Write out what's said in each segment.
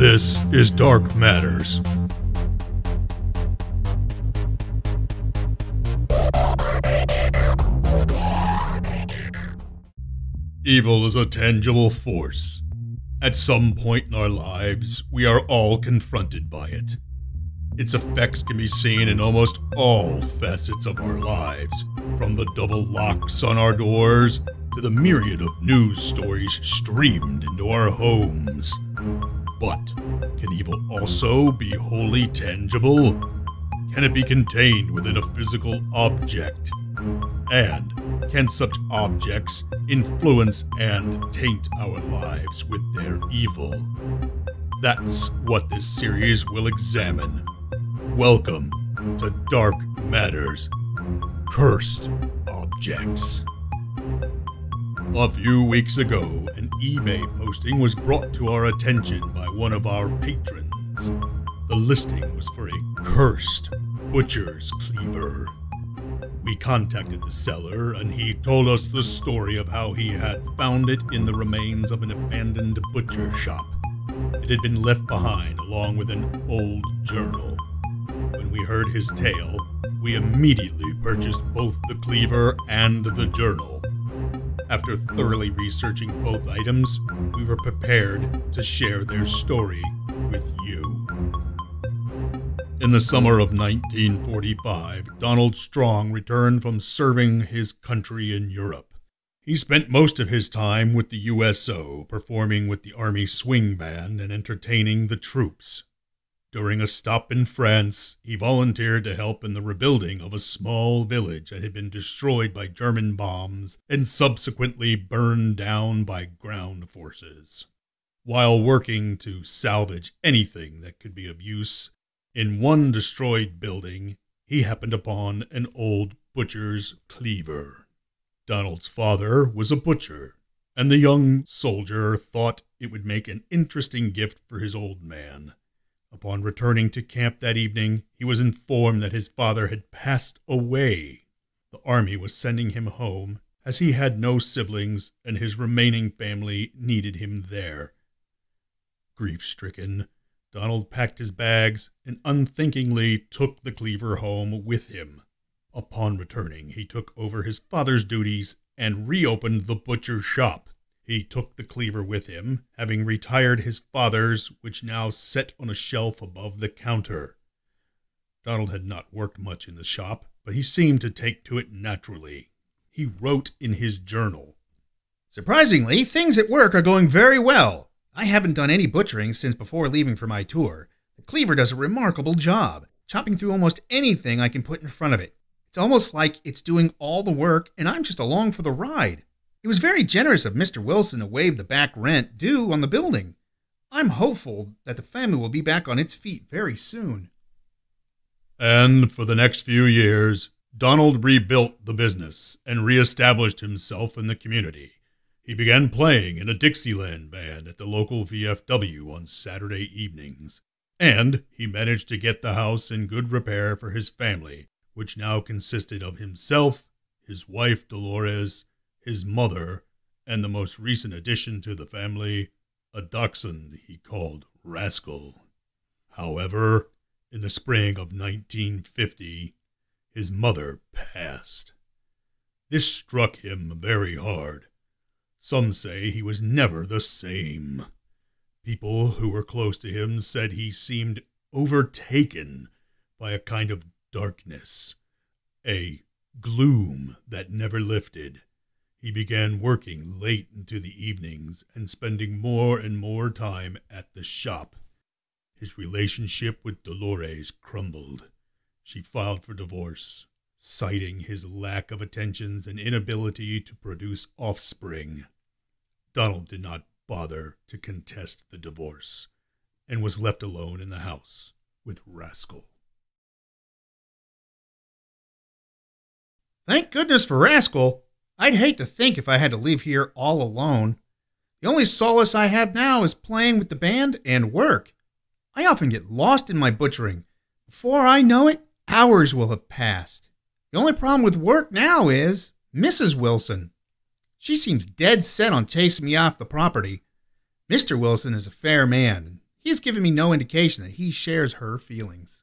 This is Dark Matters. Evil is a tangible force. At some point in our lives, we are all confronted by it. Its effects can be seen in almost all facets of our lives, from the double locks on our doors to the myriad of news stories streamed into our homes. But can evil also be wholly tangible? Can it be contained within a physical object? And can such objects influence and taint our lives with their evil? That's what this series will examine. Welcome to Dark Matters Cursed Objects. A few weeks ago, an eBay posting was brought to our attention by one of our patrons. The listing was for a cursed butcher's cleaver. We contacted the seller, and he told us the story of how he had found it in the remains of an abandoned butcher shop. It had been left behind along with an old journal. When we heard his tale, we immediately purchased both the cleaver and the journal. After thoroughly researching both items, we were prepared to share their story with you. In the summer of 1945, Donald Strong returned from serving his country in Europe. He spent most of his time with the USO, performing with the Army Swing Band and entertaining the troops. During a stop in France, he volunteered to help in the rebuilding of a small village that had been destroyed by German bombs and subsequently burned down by ground forces. While working to salvage anything that could be of use, in one destroyed building, he happened upon an old butcher's cleaver. Donald's father was a butcher, and the young soldier thought it would make an interesting gift for his old man. Upon returning to camp that evening, he was informed that his father had passed away. The army was sending him home, as he had no siblings and his remaining family needed him there. Grief stricken, Donald packed his bags and unthinkingly took the cleaver home with him. Upon returning, he took over his father's duties and reopened the butcher's shop. He took the cleaver with him, having retired his father's, which now sat on a shelf above the counter. Donald had not worked much in the shop, but he seemed to take to it naturally. He wrote in his journal Surprisingly, things at work are going very well. I haven't done any butchering since before leaving for my tour. The cleaver does a remarkable job, chopping through almost anything I can put in front of it. It's almost like it's doing all the work, and I'm just along for the ride. It was very generous of Mr. Wilson to waive the back rent due on the building. I'm hopeful that the family will be back on its feet very soon. And for the next few years, Donald rebuilt the business and reestablished himself in the community. He began playing in a Dixieland band at the local VFW on Saturday evenings. And he managed to get the house in good repair for his family, which now consisted of himself, his wife Dolores, his mother, and the most recent addition to the family, a dachshund he called Rascal. However, in the spring of 1950, his mother passed. This struck him very hard. Some say he was never the same. People who were close to him said he seemed overtaken by a kind of darkness, a gloom that never lifted. He began working late into the evenings and spending more and more time at the shop. His relationship with Dolores crumbled. She filed for divorce, citing his lack of attentions and inability to produce offspring. Donald did not bother to contest the divorce and was left alone in the house with Rascal. Thank goodness for Rascal. I'd hate to think if I had to live here all alone. The only solace I have now is playing with the band and work. I often get lost in my butchering. Before I know it, hours will have passed. The only problem with work now is Mrs. Wilson. She seems dead set on chasing me off the property. Mr. Wilson is a fair man. and he has given me no indication that he shares her feelings.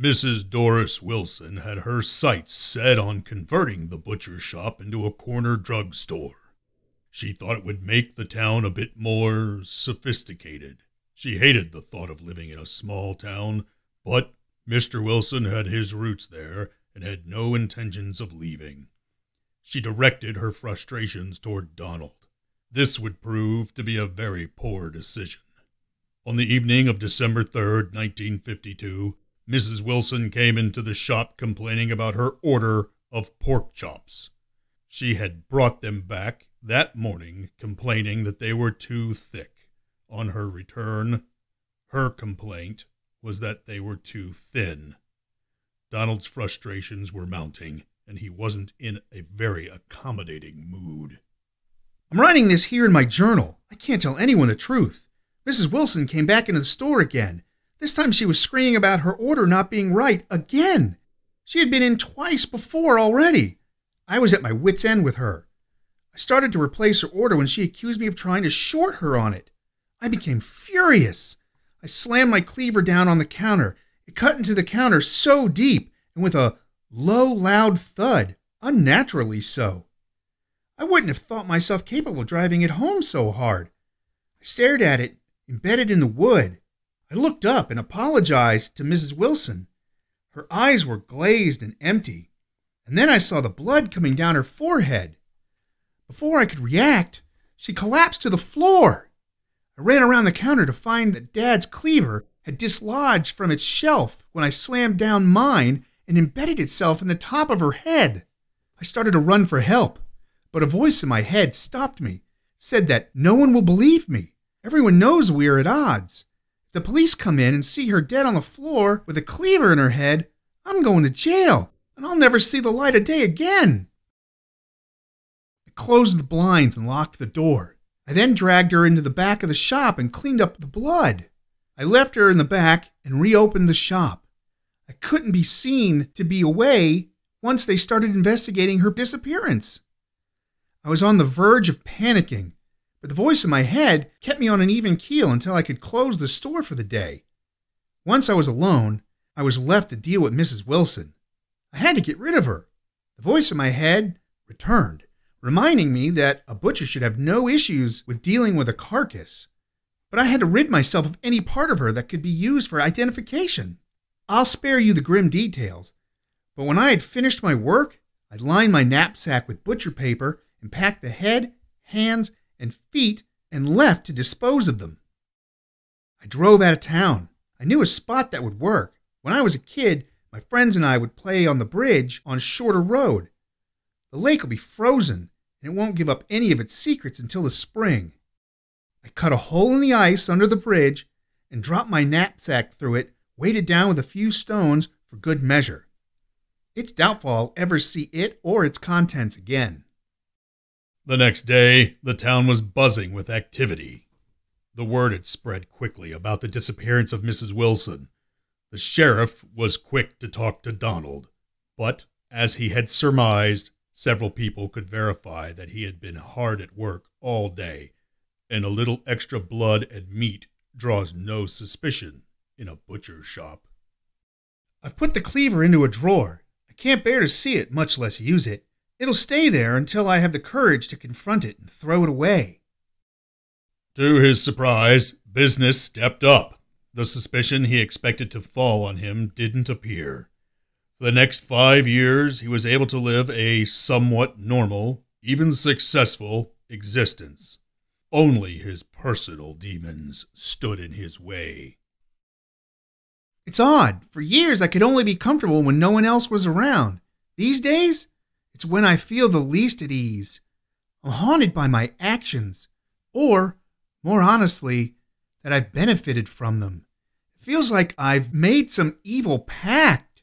Mrs. Doris Wilson had her sights set on converting the butcher shop into a corner drug store. She thought it would make the town a bit more sophisticated. She hated the thought of living in a small town, but Mr. Wilson had his roots there and had no intentions of leaving. She directed her frustrations toward Donald. This would prove to be a very poor decision. On the evening of December 3rd, 1952, Mrs. Wilson came into the shop complaining about her order of pork chops. She had brought them back that morning, complaining that they were too thick. On her return, her complaint was that they were too thin. Donald's frustrations were mounting, and he wasn't in a very accommodating mood. I'm writing this here in my journal. I can't tell anyone the truth. Mrs. Wilson came back into the store again. This time she was screaming about her order not being right again. She had been in twice before already. I was at my wits' end with her. I started to replace her order when she accused me of trying to short her on it. I became furious. I slammed my cleaver down on the counter. It cut into the counter so deep and with a low, loud thud, unnaturally so. I wouldn't have thought myself capable of driving it home so hard. I stared at it, embedded in the wood. I looked up and apologized to Mrs. Wilson. Her eyes were glazed and empty, and then I saw the blood coming down her forehead. Before I could react, she collapsed to the floor. I ran around the counter to find that Dad's cleaver had dislodged from its shelf when I slammed down mine and embedded itself in the top of her head. I started to run for help, but a voice in my head stopped me, said that no one will believe me. Everyone knows we are at odds. The police come in and see her dead on the floor with a cleaver in her head, I'm going to jail, and I'll never see the light of day again. I closed the blinds and locked the door. I then dragged her into the back of the shop and cleaned up the blood. I left her in the back and reopened the shop. I couldn't be seen to be away once they started investigating her disappearance. I was on the verge of panicking, but the voice in my head kept me on an even keel until I could close the store for the day. Once I was alone, I was left to deal with Mrs. Wilson. I had to get rid of her. The voice in my head returned reminding me that a butcher should have no issues with dealing with a carcass. But I had to rid myself of any part of her that could be used for identification. I'll spare you the grim details, but when I had finished my work, I lined my knapsack with butcher paper and packed the head, hands, and feet and left to dispose of them. I drove out of town. I knew a spot that would work. When I was a kid, my friends and I would play on the bridge on Shorter Road. The lake will be frozen, and it won't give up any of its secrets until the spring. I cut a hole in the ice under the bridge and dropped my knapsack through it, weighted down with a few stones for good measure. It's doubtful I'll ever see it or its contents again. The next day, the town was buzzing with activity. The word had spread quickly about the disappearance of Mrs. Wilson. The sheriff was quick to talk to Donald, but, as he had surmised, Several people could verify that he had been hard at work all day, and a little extra blood and meat draws no suspicion in a butcher's shop. I've put the cleaver into a drawer. I can't bear to see it, much less use it. It'll stay there until I have the courage to confront it and throw it away. To his surprise, business stepped up. The suspicion he expected to fall on him didn't appear. For the next five years, he was able to live a somewhat normal, even successful, existence. Only his personal demons stood in his way. It's odd. For years, I could only be comfortable when no one else was around. These days, it's when I feel the least at ease. I'm haunted by my actions, or, more honestly, that I've benefited from them. It feels like I've made some evil pact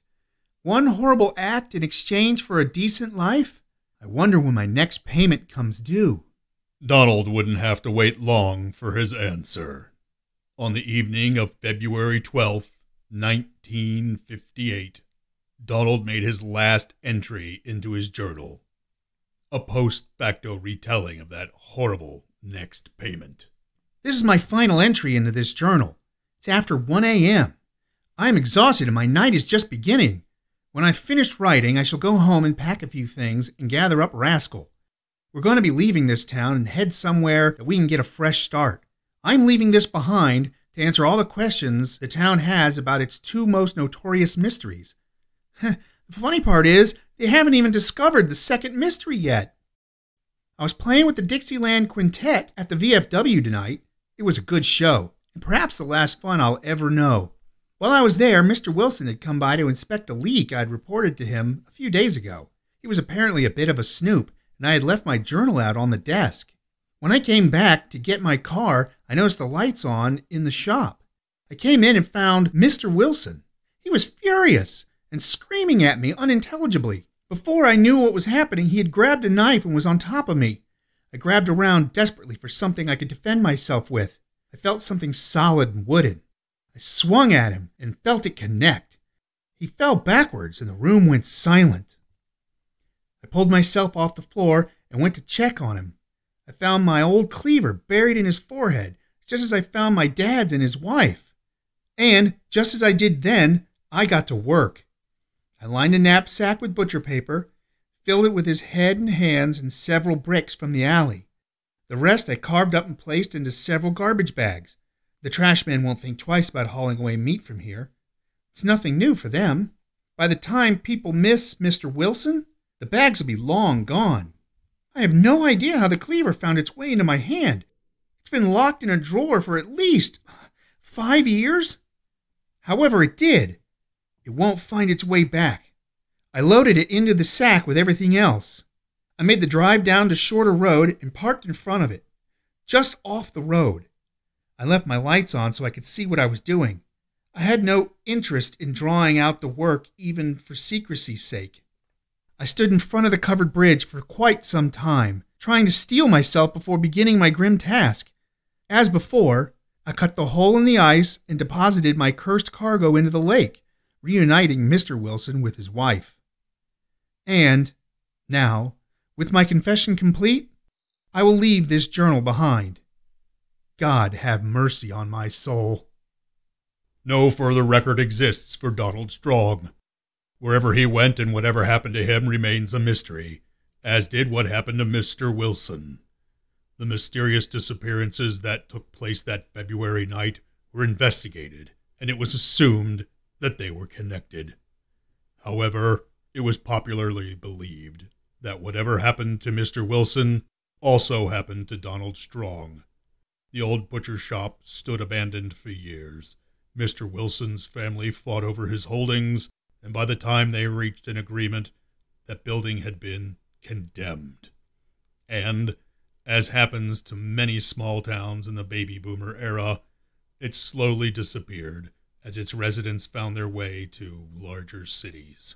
one horrible act in exchange for a decent life? I wonder when my next payment comes due. Donald wouldn't have to wait long for his answer. On the evening of February 12th, 1958, Donald made his last entry into his journal. A post facto retelling of that horrible next payment. This is my final entry into this journal. It's after 1 a.m. I am exhausted and my night is just beginning. When I've finished writing, I shall go home and pack a few things and gather up Rascal. We're going to be leaving this town and head somewhere that we can get a fresh start. I'm leaving this behind to answer all the questions the town has about its two most notorious mysteries. The funny part is, they haven't even discovered the second mystery yet. I was playing with the Dixieland Quintet at the VFW tonight. It was a good show, and perhaps the last fun I'll ever know. While I was there, Mr. Wilson had come by to inspect a leak I'd reported to him a few days ago. He was apparently a bit of a snoop, and I had left my journal out on the desk. When I came back to get my car, I noticed the lights on in the shop. I came in and found Mr. Wilson. He was furious and screaming at me unintelligibly. Before I knew what was happening, he had grabbed a knife and was on top of me. I grabbed around desperately for something I could defend myself with. I felt something solid and wooden. I swung at him and felt it connect. He fell backwards and the room went silent. I pulled myself off the floor and went to check on him. I found my old cleaver buried in his forehead, just as I found my dad's and his wife. And, just as I did then, I got to work. I lined a knapsack with butcher paper, filled it with his head and hands and several bricks from the alley. The rest I carved up and placed into several garbage bags. The trash man won't think twice about hauling away meat from here. It's nothing new for them. By the time people miss Mr. Wilson, the bags will be long gone. I have no idea how the cleaver found its way into my hand. It's been locked in a drawer for at least five years. However, it did. It won't find its way back. I loaded it into the sack with everything else. I made the drive down to Shorter Road and parked in front of it, just off the road. I left my lights on so I could see what I was doing. I had no interest in drawing out the work even for secrecy's sake. I stood in front of the covered bridge for quite some time, trying to steel myself before beginning my grim task. As before, I cut the hole in the ice and deposited my cursed cargo into the lake, reuniting Mr. Wilson with his wife. And, now, with my confession complete, I will leave this journal behind. God have mercy on my soul. No further record exists for Donald Strong. Wherever he went and whatever happened to him remains a mystery, as did what happened to Mr. Wilson. The mysterious disappearances that took place that February night were investigated, and it was assumed that they were connected. However, it was popularly believed that whatever happened to Mr. Wilson also happened to Donald Strong. The old butcher shop stood abandoned for years. Mr. Wilson's family fought over his holdings and by the time they reached an agreement, that building had been condemned. And, as happens to many small towns in the baby boomer era, it slowly disappeared as its residents found their way to larger cities.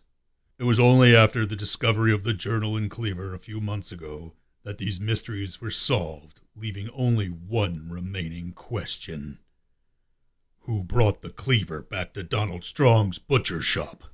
It was only after the discovery of the journal in Cleaver a few months ago that these mysteries were solved, leaving only one remaining question. Who brought the cleaver back to Donald Strong's butcher shop?